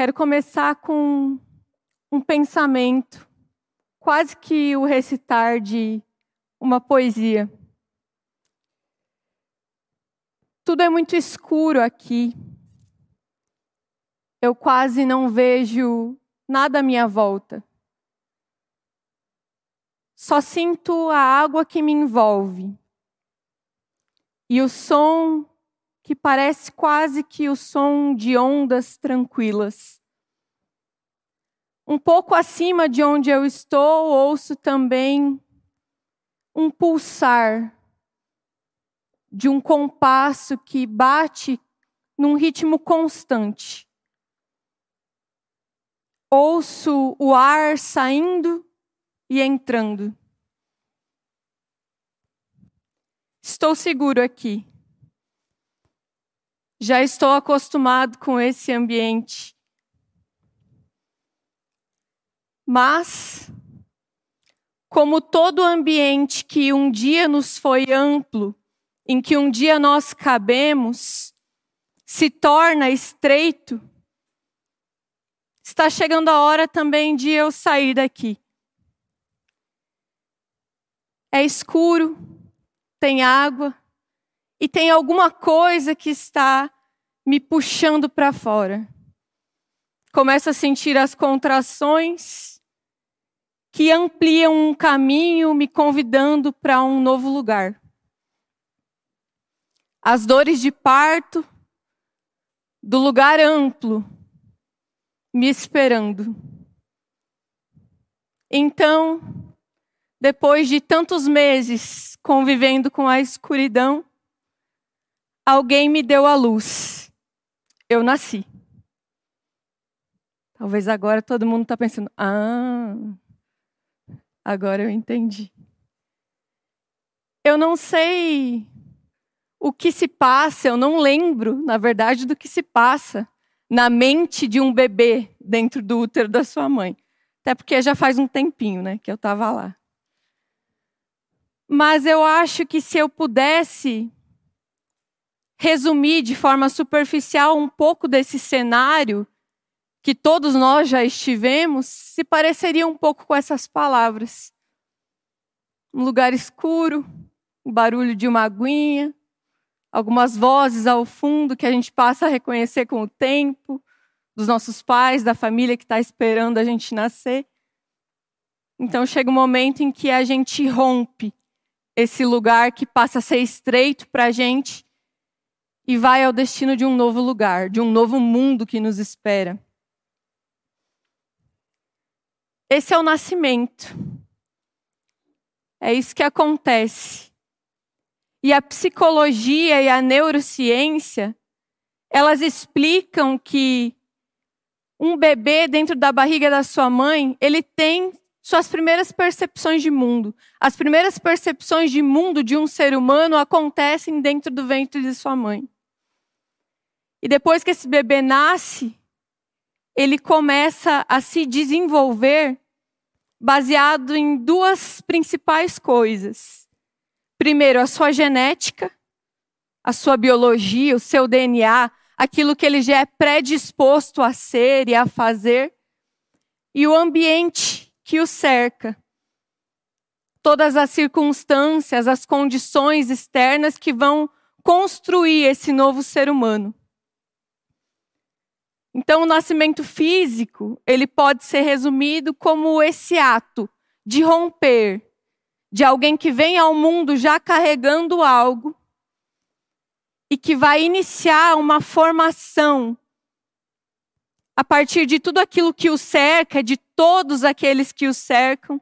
quero começar com um pensamento, quase que o recitar de uma poesia. Tudo é muito escuro aqui. Eu quase não vejo nada à minha volta. Só sinto a água que me envolve. E o som que parece quase que o som de ondas tranquilas. Um pouco acima de onde eu estou, ouço também um pulsar de um compasso que bate num ritmo constante. Ouço o ar saindo e entrando. Estou seguro aqui. Já estou acostumado com esse ambiente. Mas, como todo ambiente que um dia nos foi amplo, em que um dia nós cabemos, se torna estreito, está chegando a hora também de eu sair daqui. É escuro, tem água, e tem alguma coisa que está me puxando para fora. Começo a sentir as contrações que ampliam um caminho, me convidando para um novo lugar. As dores de parto do lugar amplo me esperando. Então, depois de tantos meses convivendo com a escuridão, alguém me deu a luz. Eu nasci. Talvez agora todo mundo está pensando: ah, agora eu entendi. Eu não sei o que se passa, eu não lembro, na verdade, do que se passa na mente de um bebê dentro do útero da sua mãe. Até porque já faz um tempinho, né, que eu estava lá. Mas eu acho que se eu pudesse resumir de forma superficial um pouco desse cenário que todos nós já estivemos, se pareceria um pouco com essas palavras. Um lugar escuro, o barulho de uma aguinha, algumas vozes ao fundo que a gente passa a reconhecer com o tempo, dos nossos pais, da família que está esperando a gente nascer. Então chega um momento em que a gente rompe esse lugar que passa a ser estreito para a gente e vai ao destino de um novo lugar, de um novo mundo que nos espera. Esse é o nascimento. É isso que acontece. E a psicologia e a neurociência, elas explicam que um bebê dentro da barriga da sua mãe, ele tem suas primeiras percepções de mundo. As primeiras percepções de mundo de um ser humano acontecem dentro do ventre de sua mãe. E depois que esse bebê nasce, ele começa a se desenvolver baseado em duas principais coisas. Primeiro, a sua genética, a sua biologia, o seu DNA, aquilo que ele já é predisposto a ser e a fazer, e o ambiente que o cerca. Todas as circunstâncias, as condições externas que vão construir esse novo ser humano. Então, o nascimento físico, ele pode ser resumido como esse ato de romper, de alguém que vem ao mundo já carregando algo e que vai iniciar uma formação a partir de tudo aquilo que o cerca, de todos aqueles que o cercam,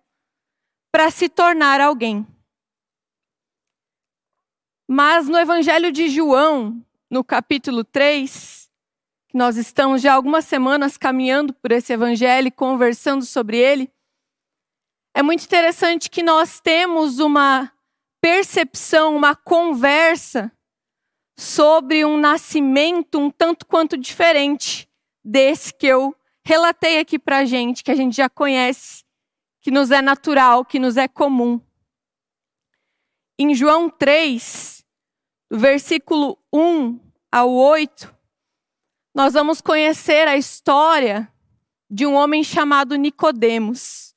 para se tornar alguém. Mas no Evangelho de João, no capítulo 3, nós estamos já algumas semanas caminhando por esse evangelho, conversando sobre ele. É muito interessante que nós temos uma percepção, uma conversa sobre um nascimento um tanto quanto diferente desse que eu relatei aqui para a gente, que a gente já conhece, que nos é natural, que nos é comum. Em João 3, do versículo 1 ao 8, nós vamos conhecer a história de um homem chamado Nicodemos.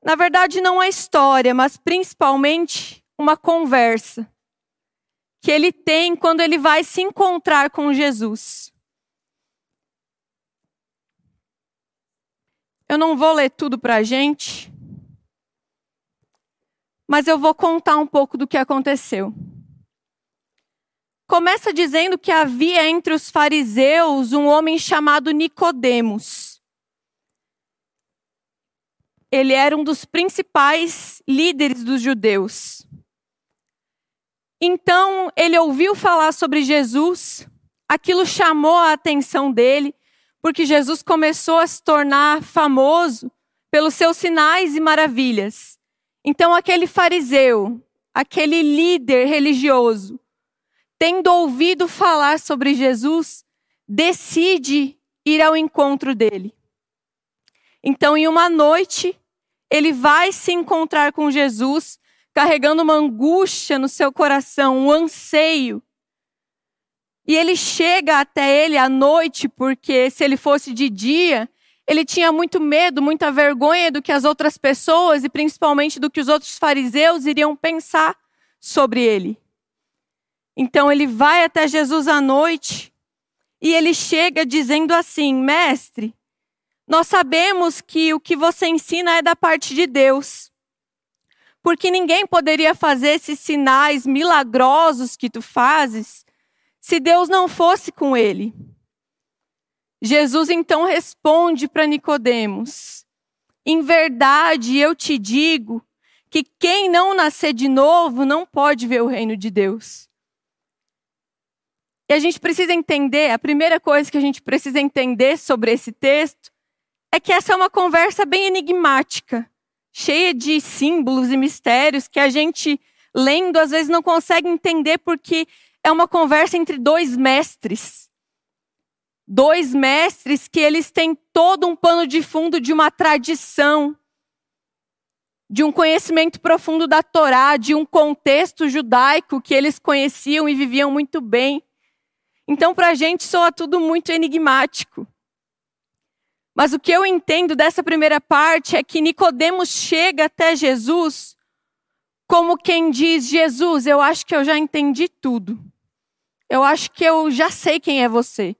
Na verdade, não a história, mas principalmente uma conversa que ele tem quando ele vai se encontrar com Jesus. Eu não vou ler tudo para a gente, mas eu vou contar um pouco do que aconteceu. Começa dizendo que havia entre os fariseus um homem chamado Nicodemos. Ele era um dos principais líderes dos judeus. Então ele ouviu falar sobre Jesus, aquilo chamou a atenção dele, porque Jesus começou a se tornar famoso pelos seus sinais e maravilhas. Então aquele fariseu, aquele líder religioso, tendo ouvido falar sobre Jesus, decide ir ao encontro dele. Então, em uma noite, ele vai se encontrar com Jesus carregando uma angústia no seu coração, um anseio. E ele chega até ele à noite, porque se ele fosse de dia, ele tinha muito medo, muita vergonha do que as outras pessoas e principalmente do que os outros fariseus iriam pensar sobre ele. Então ele vai até Jesus à noite e ele chega dizendo assim: Mestre, nós sabemos que o que você ensina é da parte de Deus porque ninguém poderia fazer esses sinais milagrosos que tu fazes se Deus não fosse com ele. Jesus então responde para Nicodemos: Em verdade eu te digo que quem não nascer de novo não pode ver o reino de Deus. E a gente precisa entender, a primeira coisa que a gente precisa entender sobre esse texto é que essa é uma conversa bem enigmática cheia de símbolos e mistérios que a gente, lendo, às vezes não consegue entender porque é uma conversa entre dois mestres. Dois mestres que eles têm todo um pano de fundo de uma tradição, de um conhecimento profundo da Torá, de um contexto judaico que eles conheciam e viviam muito bem. Então, para a gente, soa tudo muito enigmático. Mas o que eu entendo dessa primeira parte é que Nicodemos chega até Jesus como quem diz: Jesus, eu acho que eu já entendi tudo. Eu acho que eu já sei quem é você.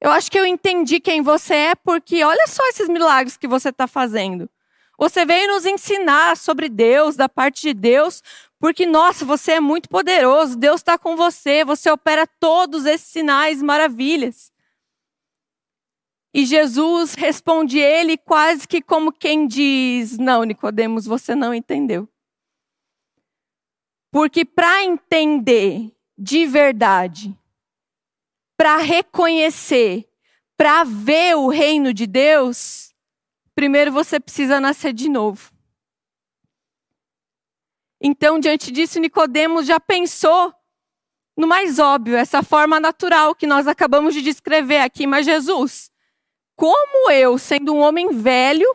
Eu acho que eu entendi quem você é porque olha só esses milagres que você está fazendo. Você veio nos ensinar sobre Deus, da parte de Deus, porque, nossa, você é muito poderoso, Deus está com você, você opera todos esses sinais, maravilhas. E Jesus responde ele quase que como quem diz: Não, Nicodemos, você não entendeu. Porque para entender de verdade, para reconhecer, para ver o reino de Deus, primeiro você precisa nascer de novo. Então, diante disso, Nicodemos já pensou no mais óbvio, essa forma natural que nós acabamos de descrever aqui, mas Jesus, como eu, sendo um homem velho,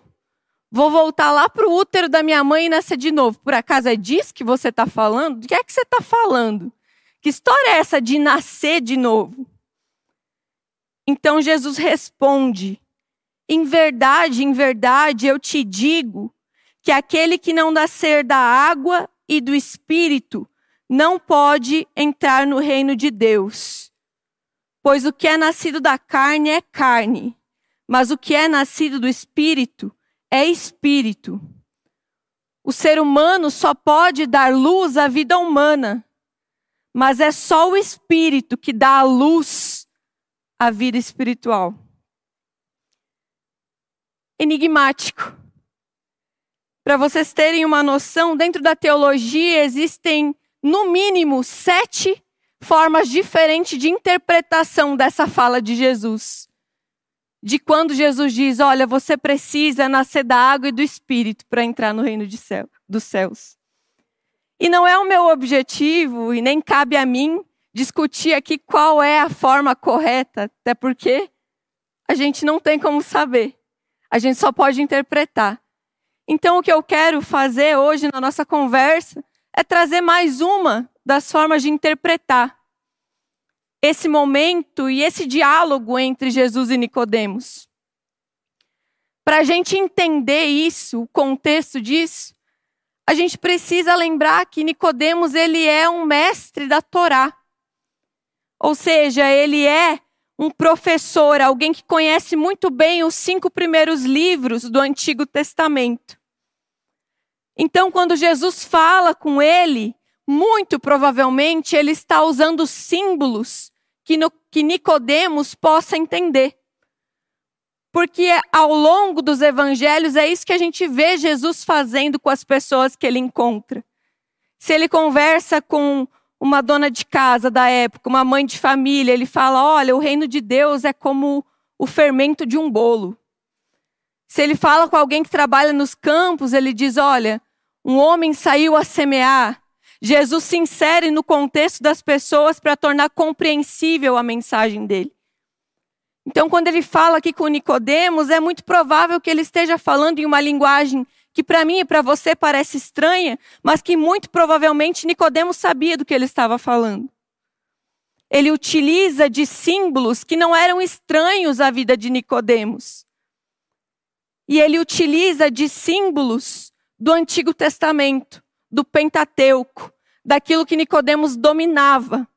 vou voltar lá para o útero da minha mãe e nascer de novo? Por acaso é disso que você está falando? Do que é que você está falando? Que história é essa de nascer de novo? Então Jesus responde: Em verdade, em verdade, eu te digo que aquele que não nascer da água e do espírito não pode entrar no reino de Deus. Pois o que é nascido da carne é carne, mas o que é nascido do espírito é espírito. O ser humano só pode dar luz à vida humana, mas é só o espírito que dá a luz à vida espiritual. Enigmático. Para vocês terem uma noção, dentro da teologia existem, no mínimo, sete formas diferentes de interpretação dessa fala de Jesus de quando Jesus diz: Olha, você precisa nascer da água e do espírito para entrar no reino céu, dos céus. E não é o meu objetivo, e nem cabe a mim, discutir aqui qual é a forma correta, até porque a gente não tem como saber. A gente só pode interpretar. Então, o que eu quero fazer hoje na nossa conversa é trazer mais uma das formas de interpretar. esse momento e esse diálogo entre Jesus e Nicodemos. Para a gente entender isso, o contexto disso, a gente precisa lembrar que Nicodemos ele é um mestre da Torá. Ou seja, ele é um professor, alguém que conhece muito bem os cinco primeiros livros do Antigo Testamento. Então, quando Jesus fala com ele, muito provavelmente ele está usando símbolos que, no, que Nicodemos possa entender. Porque ao longo dos evangelhos é isso que a gente vê Jesus fazendo com as pessoas que ele encontra. Se ele conversa com uma dona de casa da época, uma mãe de família, ele fala: olha, o reino de Deus é como o fermento de um bolo. Se ele fala com alguém que trabalha nos campos, ele diz: olha, um homem saiu a semear. Jesus se insere no contexto das pessoas para tornar compreensível a mensagem dele. Então, quando ele fala aqui com Nicodemos, é muito provável que ele esteja falando em uma linguagem que para mim e para você parece estranha, mas que muito provavelmente Nicodemos sabia do que ele estava falando. Ele utiliza de símbolos que não eram estranhos à vida de Nicodemos. E ele utiliza de símbolos do Antigo Testamento, do Pentateuco, daquilo que Nicodemos dominava.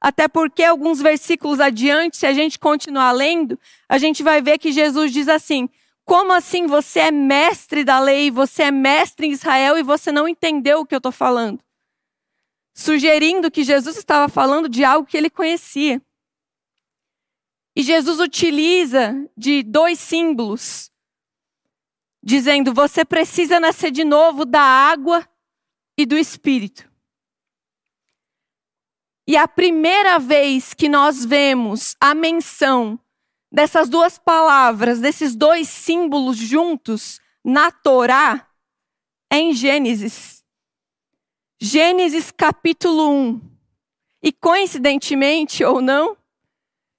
Até porque alguns versículos adiante, se a gente continuar lendo, a gente vai ver que Jesus diz assim: Como assim você é mestre da lei, você é mestre em Israel e você não entendeu o que eu estou falando? Sugerindo que Jesus estava falando de algo que ele conhecia. E Jesus utiliza de dois símbolos, dizendo: Você precisa nascer de novo da água e do espírito. E a primeira vez que nós vemos a menção dessas duas palavras, desses dois símbolos juntos na Torá, é em Gênesis. Gênesis capítulo 1. E coincidentemente ou não,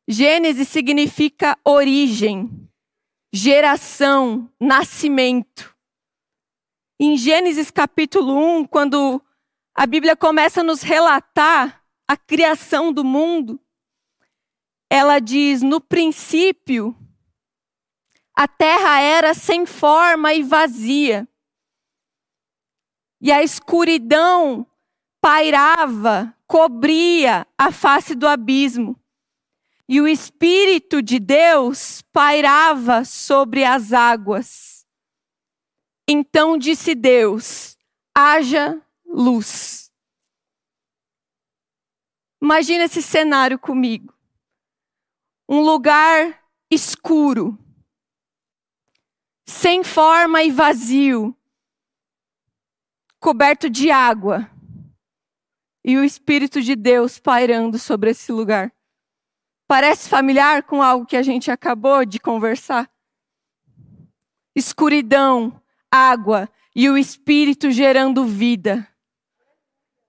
Gênesis significa origem, geração, nascimento. Em Gênesis capítulo 1, quando a Bíblia começa a nos relatar a criação do mundo, ela diz: no princípio, a terra era sem forma e vazia, e a escuridão pairava, cobria a face do abismo, e o Espírito de Deus pairava sobre as águas. Então disse Deus: haja luz. Imagina esse cenário comigo. Um lugar escuro, sem forma e vazio, coberto de água, e o Espírito de Deus pairando sobre esse lugar. Parece familiar com algo que a gente acabou de conversar? Escuridão, água e o Espírito gerando vida,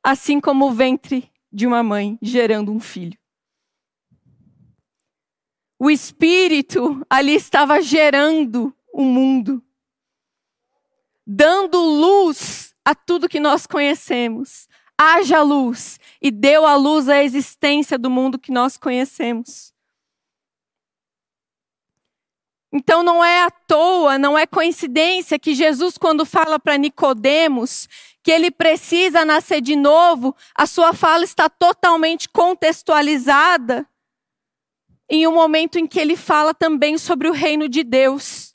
assim como o ventre de uma mãe gerando um filho. O Espírito ali estava gerando o mundo, dando luz a tudo que nós conhecemos. Haja luz, e deu à luz a existência do mundo que nós conhecemos. Então não é à toa, não é coincidência que Jesus, quando fala para Nicodemos que ele precisa nascer de novo, a sua fala está totalmente contextualizada em um momento em que ele fala também sobre o reino de Deus.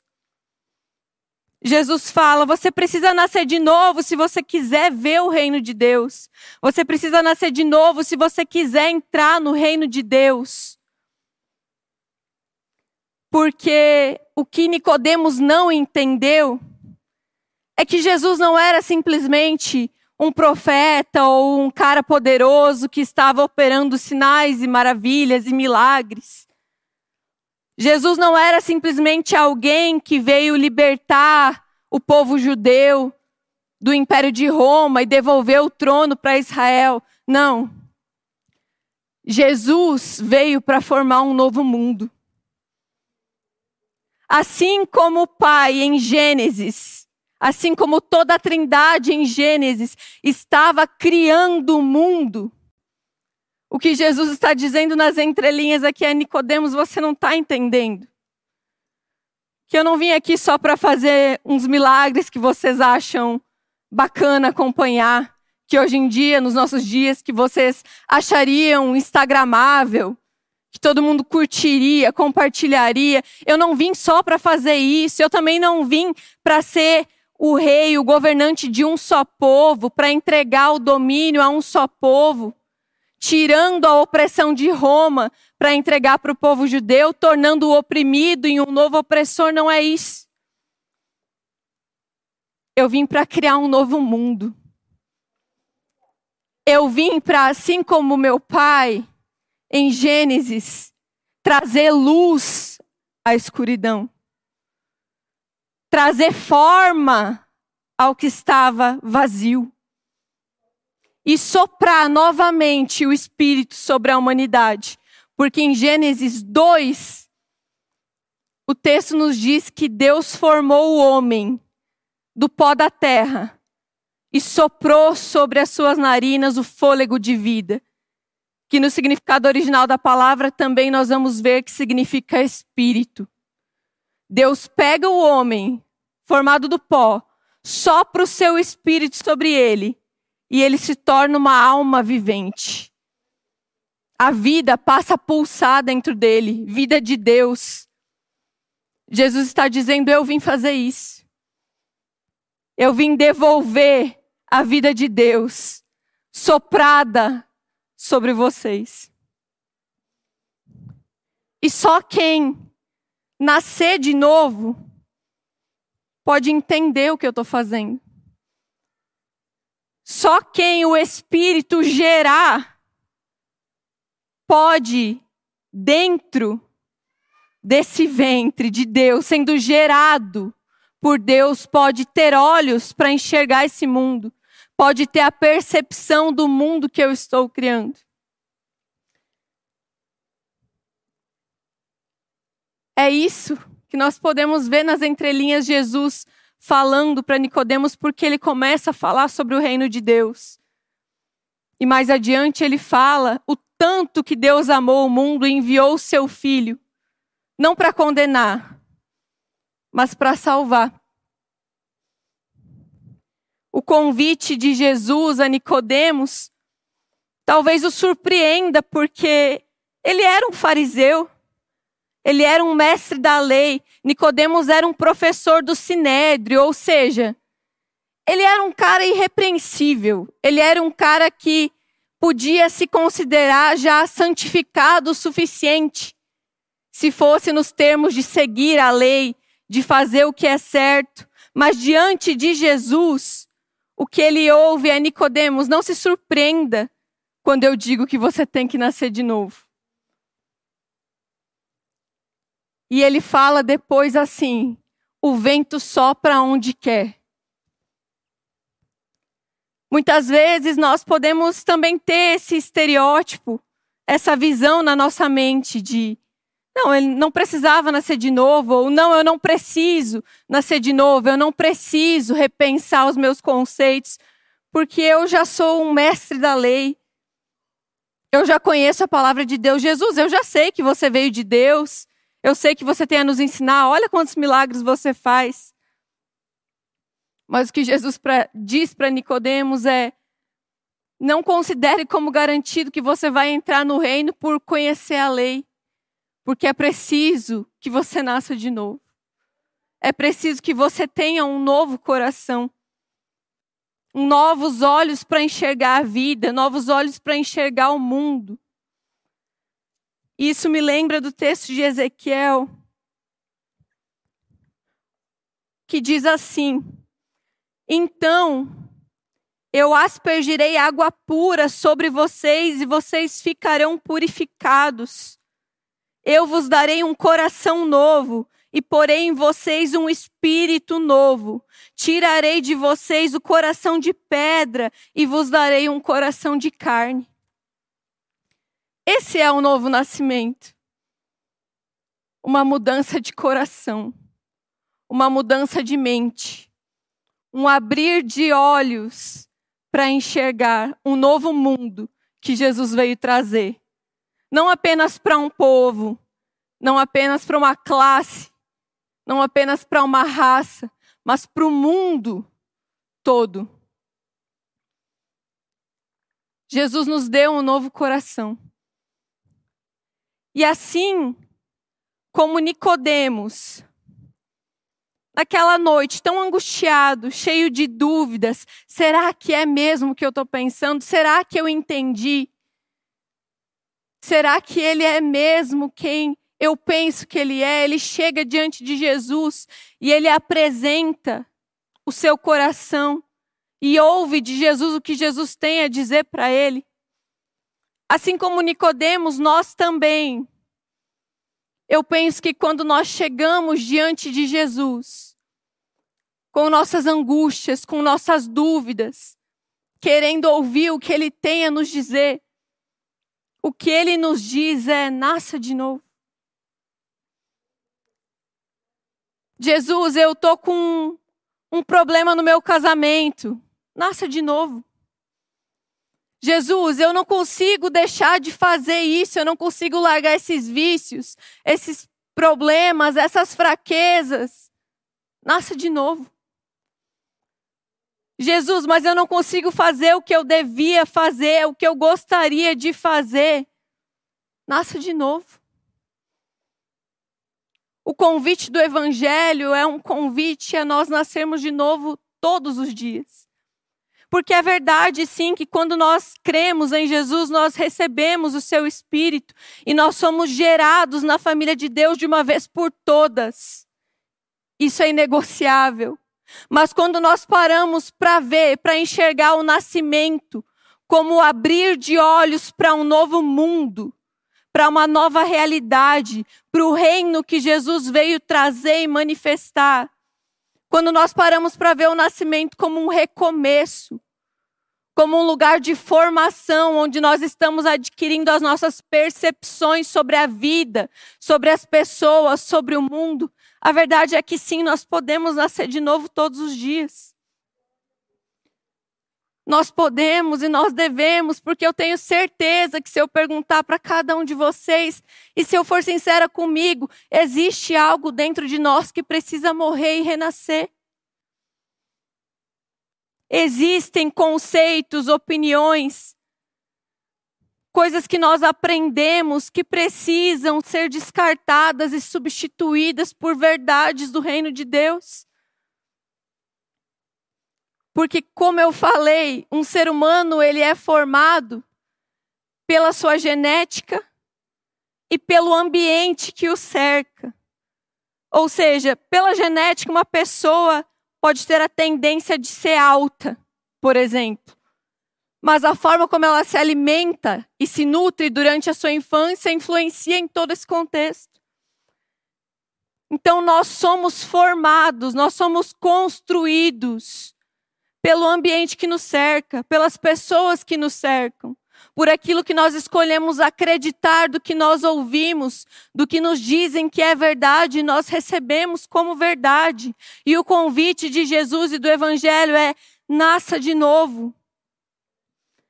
Jesus fala: você precisa nascer de novo se você quiser ver o reino de Deus. Você precisa nascer de novo se você quiser entrar no reino de Deus. Porque o que Nicodemos não entendeu é que Jesus não era simplesmente um profeta ou um cara poderoso que estava operando sinais e maravilhas e milagres. Jesus não era simplesmente alguém que veio libertar o povo judeu do Império de Roma e devolver o trono para Israel. Não. Jesus veio para formar um novo mundo. Assim como o Pai em Gênesis assim como toda a Trindade em Gênesis estava criando o mundo, O que Jesus está dizendo nas entrelinhas aqui é: Nicodemos, você não está entendendo. Que eu não vim aqui só para fazer uns milagres que vocês acham bacana acompanhar, que hoje em dia, nos nossos dias, que vocês achariam instagramável, que todo mundo curtiria, compartilharia. Eu não vim só para fazer isso, eu também não vim para ser o rei, o governante de um só povo, para entregar o domínio a um só povo tirando a opressão de Roma para entregar para o povo judeu, tornando o oprimido em um novo opressor, não é isso. Eu vim para criar um novo mundo. Eu vim para, assim como meu pai, em Gênesis, trazer luz à escuridão, trazer forma ao que estava vazio e soprar novamente o Espírito sobre a humanidade. Porque em Gênesis 2, o texto nos diz que Deus formou o homem do pó da terra e soprou sobre as suas narinas o fôlego de vida. Que no significado original da palavra também nós vamos ver que significa espírito. Deus pega o homem formado do pó, sopra o seu espírito sobre ele e ele se torna uma alma vivente. A vida passa a pulsar dentro dele, vida de Deus. Jesus está dizendo: Eu vim fazer isso. Eu vim devolver a vida de Deus soprada sobre vocês. E só quem nascer de novo pode entender o que eu estou fazendo. Só quem o Espírito gerar pode, dentro desse ventre de Deus, sendo gerado por Deus, pode ter olhos para enxergar esse mundo, pode ter a percepção do mundo que eu estou criando. É isso que nós podemos ver nas entrelinhas Jesus falando para Nicodemos porque ele começa a falar sobre o reino de Deus. E mais adiante ele fala o tanto que Deus amou o mundo e enviou o seu filho, não para condenar, mas para salvar. O convite de Jesus a Nicodemos talvez o surpreenda porque ele era um fariseu. Ele era um mestre da lei. Nicodemos era um professor do sinédrio, ou seja, ele era um cara irrepreensível. Ele era um cara que podia se considerar já santificado o suficiente, se fosse nos termos de seguir a lei, de fazer o que é certo. Mas diante de Jesus, o que ele ouve é Nicodemos, não se surpreenda quando eu digo que você tem que nascer de novo. E ele fala depois assim: o vento sopra onde quer. Muitas vezes nós podemos também ter esse estereótipo, essa visão na nossa mente de não, ele não precisava nascer de novo, ou não, eu não preciso nascer de novo, eu não preciso repensar os meus conceitos, porque eu já sou um mestre da lei. Eu já conheço a palavra de Deus. Jesus, eu já sei que você veio de Deus. Eu sei que você tem a nos ensinar, olha quantos milagres você faz. Mas o que Jesus pra, diz para Nicodemos é: não considere como garantido que você vai entrar no reino por conhecer a lei, porque é preciso que você nasça de novo. É preciso que você tenha um novo coração, novos olhos para enxergar a vida, novos olhos para enxergar o mundo. Isso me lembra do texto de Ezequiel, que diz assim: Então eu aspergirei água pura sobre vocês e vocês ficarão purificados. Eu vos darei um coração novo e porei em vocês um espírito novo. Tirarei de vocês o coração de pedra e vos darei um coração de carne. Esse é o novo nascimento. Uma mudança de coração, uma mudança de mente, um abrir de olhos para enxergar um novo mundo que Jesus veio trazer. Não apenas para um povo, não apenas para uma classe, não apenas para uma raça, mas para o mundo todo. Jesus nos deu um novo coração. E assim como Nicodemos, naquela noite, tão angustiado, cheio de dúvidas: será que é mesmo o que eu estou pensando? Será que eu entendi? Será que ele é mesmo quem eu penso que ele é? Ele chega diante de Jesus e ele apresenta o seu coração e ouve de Jesus o que Jesus tem a dizer para ele. Assim como Nicodemos, nós também eu penso que quando nós chegamos diante de Jesus, com nossas angústias, com nossas dúvidas, querendo ouvir o que Ele tem a nos dizer, o que Ele nos diz é: nasça de novo. Jesus, eu tô com um problema no meu casamento. Nasça de novo. Jesus, eu não consigo deixar de fazer isso, eu não consigo largar esses vícios, esses problemas, essas fraquezas. Nasça de novo. Jesus, mas eu não consigo fazer o que eu devia fazer, o que eu gostaria de fazer. Nasça de novo. O convite do Evangelho é um convite a nós nascermos de novo todos os dias. Porque é verdade, sim, que quando nós cremos em Jesus, nós recebemos o seu Espírito e nós somos gerados na família de Deus de uma vez por todas. Isso é inegociável. Mas quando nós paramos para ver, para enxergar o nascimento como abrir de olhos para um novo mundo, para uma nova realidade, para o reino que Jesus veio trazer e manifestar, quando nós paramos para ver o nascimento como um recomeço, como um lugar de formação, onde nós estamos adquirindo as nossas percepções sobre a vida, sobre as pessoas, sobre o mundo, a verdade é que sim, nós podemos nascer de novo todos os dias. Nós podemos e nós devemos, porque eu tenho certeza que se eu perguntar para cada um de vocês, e se eu for sincera comigo, existe algo dentro de nós que precisa morrer e renascer. Existem conceitos, opiniões, coisas que nós aprendemos que precisam ser descartadas e substituídas por verdades do reino de Deus. Porque, como eu falei, um ser humano ele é formado pela sua genética e pelo ambiente que o cerca. Ou seja, pela genética, uma pessoa pode ter a tendência de ser alta, por exemplo. Mas a forma como ela se alimenta e se nutre durante a sua infância influencia em todo esse contexto. Então, nós somos formados, nós somos construídos pelo ambiente que nos cerca, pelas pessoas que nos cercam, por aquilo que nós escolhemos acreditar do que nós ouvimos, do que nos dizem que é verdade, nós recebemos como verdade. E o convite de Jesus e do Evangelho é: nasça de novo.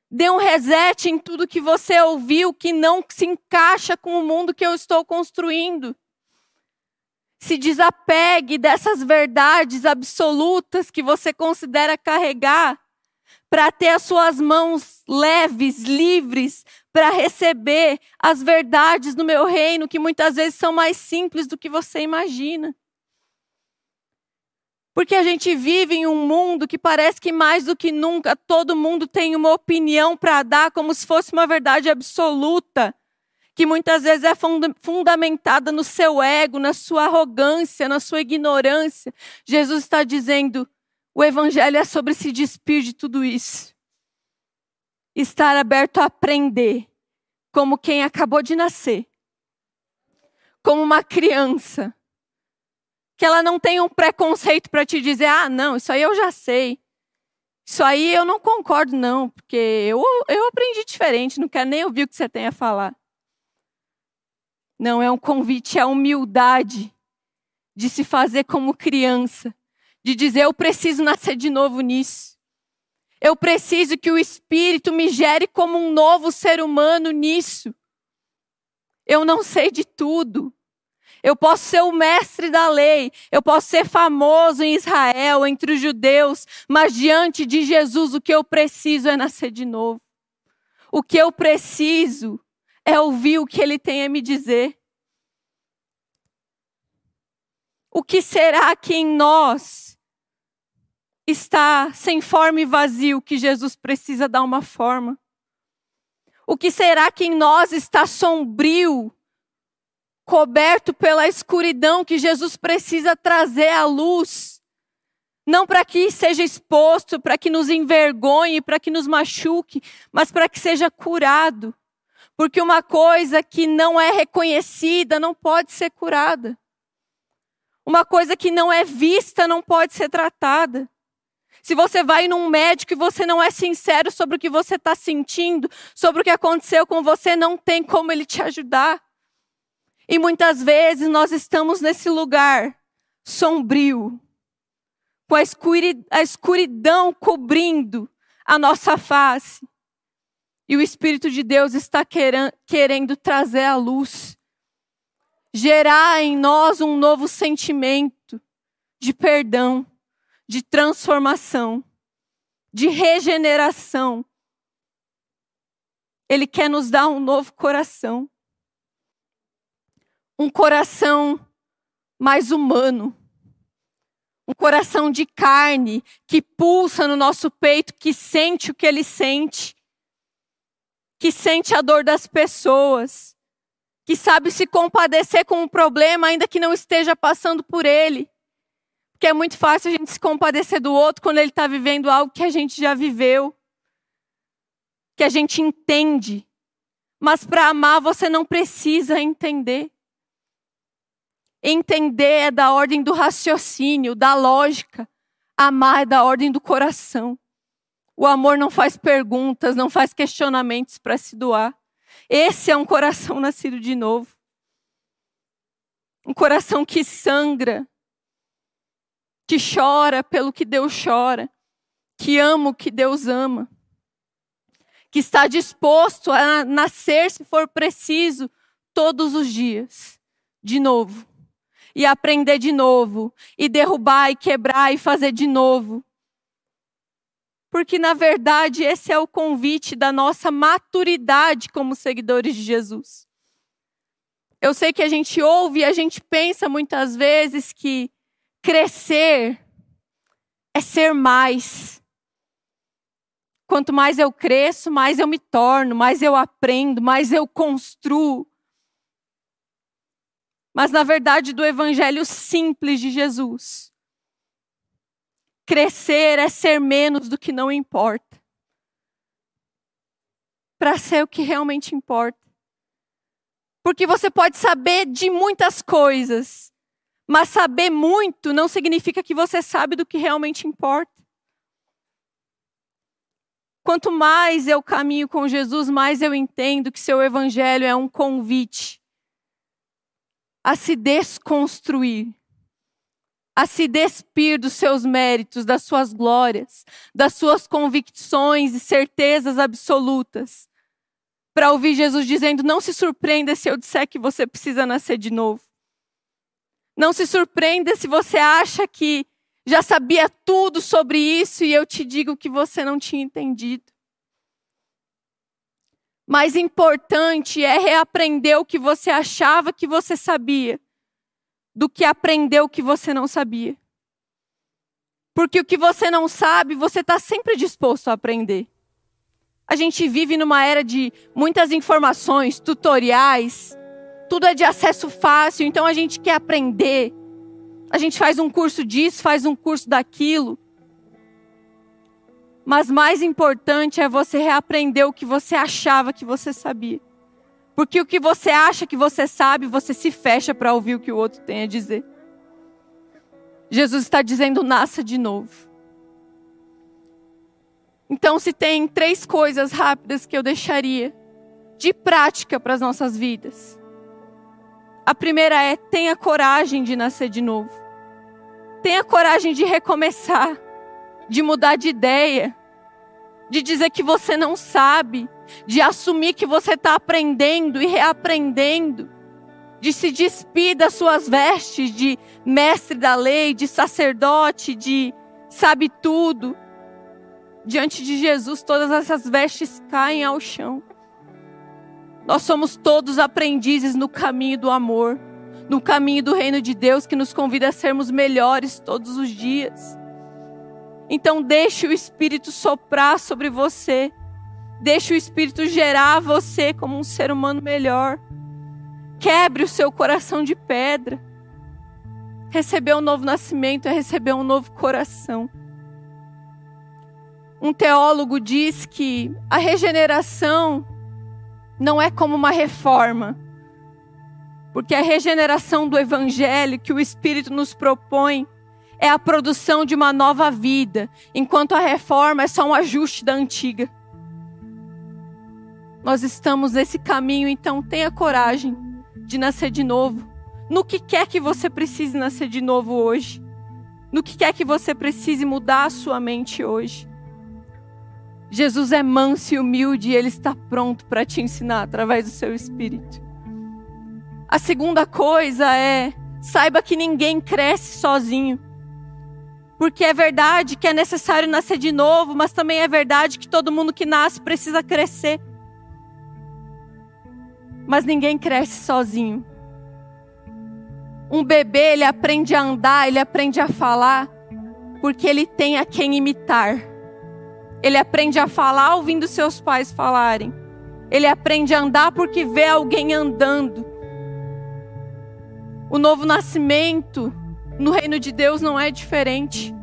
Dê um reset em tudo que você ouviu que não se encaixa com o mundo que eu estou construindo. Se desapegue dessas verdades absolutas que você considera carregar, para ter as suas mãos leves, livres, para receber as verdades do meu reino, que muitas vezes são mais simples do que você imagina. Porque a gente vive em um mundo que parece que mais do que nunca todo mundo tem uma opinião para dar, como se fosse uma verdade absoluta que muitas vezes é fundamentada no seu ego, na sua arrogância, na sua ignorância. Jesus está dizendo: o Evangelho é sobre se despir de tudo isso. Estar aberto a aprender, como quem acabou de nascer, como uma criança, que ela não tem um preconceito para te dizer: ah, não, isso aí eu já sei. Isso aí eu não concordo, não, porque eu, eu aprendi diferente, não quero nem ouvir o que você tem a falar. Não, é um convite à humildade de se fazer como criança, de dizer: eu preciso nascer de novo nisso. Eu preciso que o Espírito me gere como um novo ser humano nisso. Eu não sei de tudo. Eu posso ser o mestre da lei, eu posso ser famoso em Israel, entre os judeus, mas diante de Jesus o que eu preciso é nascer de novo. O que eu preciso é ouvir o que ele tem a me dizer. O que será que em nós está sem forma e vazio que Jesus precisa dar uma forma? O que será que em nós está sombrio, coberto pela escuridão que Jesus precisa trazer à luz? Não para que seja exposto, para que nos envergonhe, para que nos machuque, mas para que seja curado. Porque uma coisa que não é reconhecida não pode ser curada. Uma coisa que não é vista não pode ser tratada. Se você vai num médico e você não é sincero sobre o que você está sentindo, sobre o que aconteceu com você, não tem como ele te ajudar. E muitas vezes nós estamos nesse lugar sombrio, com a escuridão cobrindo a nossa face. E o Espírito de Deus está querendo trazer a luz, gerar em nós um novo sentimento de perdão de transformação, de regeneração. Ele quer nos dar um novo coração. Um coração mais humano. Um coração de carne que pulsa no nosso peito, que sente o que ele sente, que sente a dor das pessoas, que sabe se compadecer com um problema, ainda que não esteja passando por ele. Porque é muito fácil a gente se compadecer do outro quando ele está vivendo algo que a gente já viveu, que a gente entende. Mas para amar você não precisa entender. Entender é da ordem do raciocínio, da lógica. Amar é da ordem do coração. O amor não faz perguntas, não faz questionamentos para se doar. Esse é um coração nascido de novo. Um coração que sangra, que chora pelo que Deus chora, que ama o que Deus ama, que está disposto a nascer, se for preciso, todos os dias, de novo, e aprender de novo, e derrubar e quebrar e fazer de novo. Porque, na verdade, esse é o convite da nossa maturidade como seguidores de Jesus. Eu sei que a gente ouve e a gente pensa muitas vezes que Crescer é ser mais. Quanto mais eu cresço, mais eu me torno, mais eu aprendo, mais eu construo. Mas na verdade, do evangelho simples de Jesus, crescer é ser menos do que não importa. Para ser o que realmente importa. Porque você pode saber de muitas coisas, mas saber muito não significa que você sabe do que realmente importa. Quanto mais eu caminho com Jesus, mais eu entendo que seu evangelho é um convite a se desconstruir, a se despir dos seus méritos, das suas glórias, das suas convicções e certezas absolutas, para ouvir Jesus dizendo: Não se surpreenda se eu disser que você precisa nascer de novo. Não se surpreenda se você acha que já sabia tudo sobre isso e eu te digo que você não tinha entendido. Mais importante é reaprender o que você achava que você sabia, do que aprender o que você não sabia. Porque o que você não sabe, você está sempre disposto a aprender. A gente vive numa era de muitas informações, tutoriais, tudo é de acesso fácil, então a gente quer aprender. A gente faz um curso disso, faz um curso daquilo. Mas mais importante é você reaprender o que você achava que você sabia. Porque o que você acha que você sabe, você se fecha para ouvir o que o outro tem a dizer. Jesus está dizendo: nasça de novo. Então, se tem três coisas rápidas que eu deixaria de prática para as nossas vidas. A primeira é: tenha coragem de nascer de novo. Tenha coragem de recomeçar, de mudar de ideia, de dizer que você não sabe, de assumir que você está aprendendo e reaprendendo, de se despir das suas vestes de mestre da lei, de sacerdote, de sabe tudo. Diante de Jesus, todas essas vestes caem ao chão. Nós somos todos aprendizes no caminho do amor, no caminho do reino de Deus que nos convida a sermos melhores todos os dias. Então deixe o Espírito soprar sobre você. Deixe o Espírito gerar você como um ser humano melhor. Quebre o seu coração de pedra. Receber um novo nascimento é receber um novo coração. Um teólogo diz que a regeneração não é como uma reforma. Porque a regeneração do Evangelho que o Espírito nos propõe é a produção de uma nova vida, enquanto a reforma é só um ajuste da antiga. Nós estamos nesse caminho, então tenha coragem de nascer de novo. No que quer que você precise nascer de novo hoje. No que quer que você precise mudar a sua mente hoje. Jesus é manso e humilde e ele está pronto para te ensinar através do seu espírito. A segunda coisa é: saiba que ninguém cresce sozinho. Porque é verdade que é necessário nascer de novo, mas também é verdade que todo mundo que nasce precisa crescer. Mas ninguém cresce sozinho. Um bebê, ele aprende a andar, ele aprende a falar, porque ele tem a quem imitar. Ele aprende a falar ouvindo seus pais falarem. Ele aprende a andar porque vê alguém andando. O novo nascimento no reino de Deus não é diferente.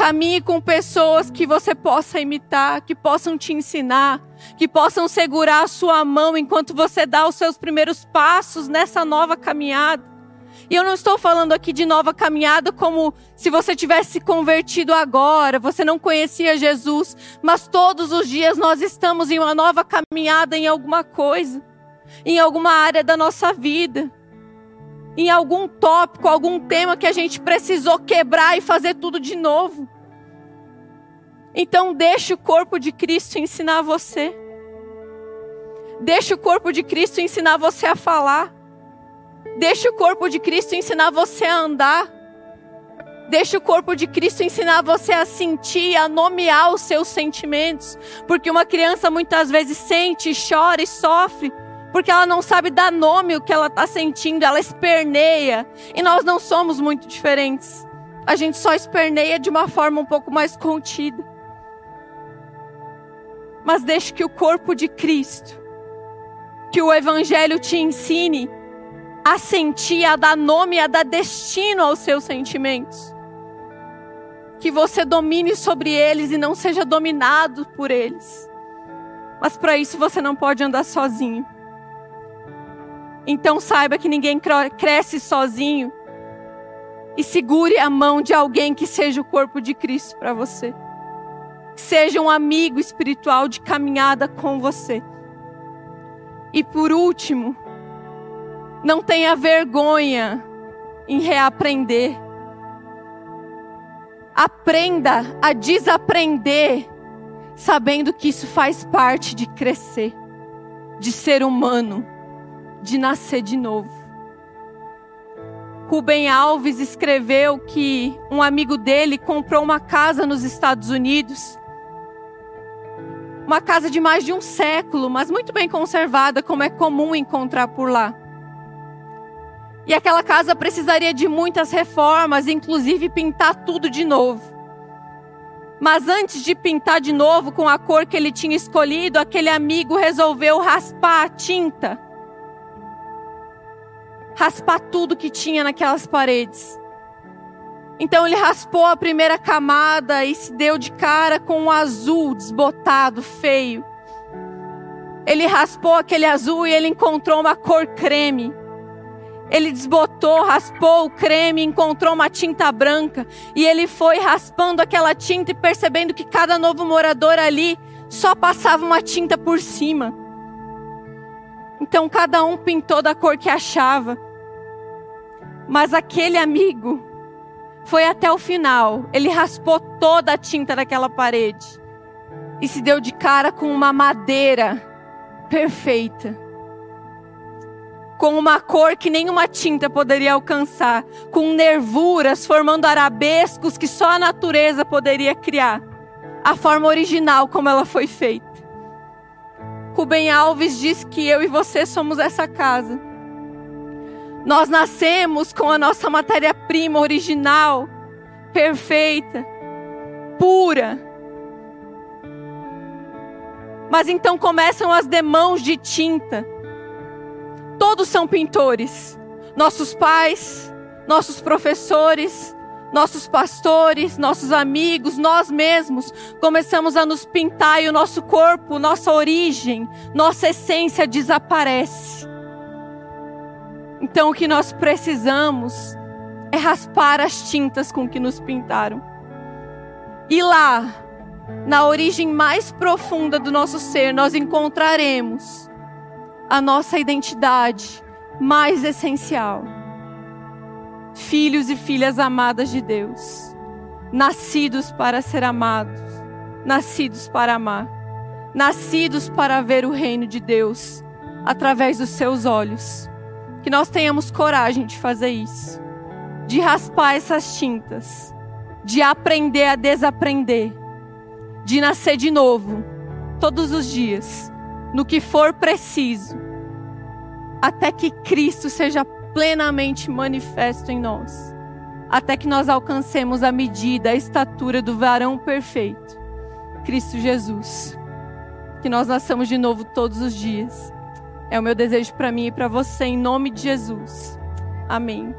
Caminhe com pessoas que você possa imitar, que possam te ensinar, que possam segurar a sua mão enquanto você dá os seus primeiros passos nessa nova caminhada. E eu não estou falando aqui de nova caminhada como se você tivesse se convertido agora, você não conhecia Jesus, mas todos os dias nós estamos em uma nova caminhada em alguma coisa, em alguma área da nossa vida em algum tópico, algum tema que a gente precisou quebrar e fazer tudo de novo. Então deixe o corpo de Cristo ensinar você. Deixe o corpo de Cristo ensinar você a falar. Deixe o corpo de Cristo ensinar você a andar. Deixe o corpo de Cristo ensinar você a sentir, a nomear os seus sentimentos. Porque uma criança muitas vezes sente, chora e sofre porque ela não sabe dar nome o que ela está sentindo, ela esperneia. E nós não somos muito diferentes. A gente só esperneia de uma forma um pouco mais contida. Mas deixe que o corpo de Cristo, que o Evangelho te ensine a sentir, a dar nome, a dar destino aos seus sentimentos. Que você domine sobre eles e não seja dominado por eles. Mas para isso você não pode andar sozinho. Então saiba que ninguém cresce sozinho. E segure a mão de alguém que seja o corpo de Cristo para você. Seja um amigo espiritual de caminhada com você. E por último, não tenha vergonha em reaprender. Aprenda a desaprender, sabendo que isso faz parte de crescer, de ser humano de nascer de novo. Rubem Alves escreveu que um amigo dele comprou uma casa nos Estados Unidos. Uma casa de mais de um século, mas muito bem conservada, como é comum encontrar por lá. E aquela casa precisaria de muitas reformas, inclusive pintar tudo de novo. Mas antes de pintar de novo com a cor que ele tinha escolhido, aquele amigo resolveu raspar a tinta raspar tudo que tinha naquelas paredes. Então ele raspou a primeira camada e se deu de cara com um azul desbotado, feio. Ele raspou aquele azul e ele encontrou uma cor creme. Ele desbotou, raspou o creme, encontrou uma tinta branca e ele foi raspando aquela tinta e percebendo que cada novo morador ali só passava uma tinta por cima. Então cada um pintou da cor que achava. Mas aquele amigo foi até o final. Ele raspou toda a tinta daquela parede. e se deu de cara com uma madeira perfeita. Com uma cor que nenhuma tinta poderia alcançar, com nervuras formando arabescos que só a natureza poderia criar. A forma original como ela foi feita. Rubem Alves diz que eu e você somos essa casa. Nós nascemos com a nossa matéria-prima original, perfeita, pura. Mas então começam as demãos de tinta. Todos são pintores. Nossos pais, nossos professores, nossos pastores, nossos amigos, nós mesmos começamos a nos pintar e o nosso corpo, nossa origem, nossa essência desaparece. Então o que nós precisamos é raspar as tintas com que nos pintaram. E lá, na origem mais profunda do nosso ser, nós encontraremos a nossa identidade mais essencial filhos e filhas amadas de Deus, nascidos para ser amados, nascidos para amar, nascidos para ver o reino de Deus através dos seus olhos. Que nós tenhamos coragem de fazer isso, de raspar essas tintas, de aprender a desaprender, de nascer de novo, todos os dias, no que for preciso, até que Cristo seja plenamente manifesto em nós, até que nós alcancemos a medida, a estatura do varão perfeito, Cristo Jesus. Que nós nasçamos de novo todos os dias. É o meu desejo para mim e para você, em nome de Jesus. Amém.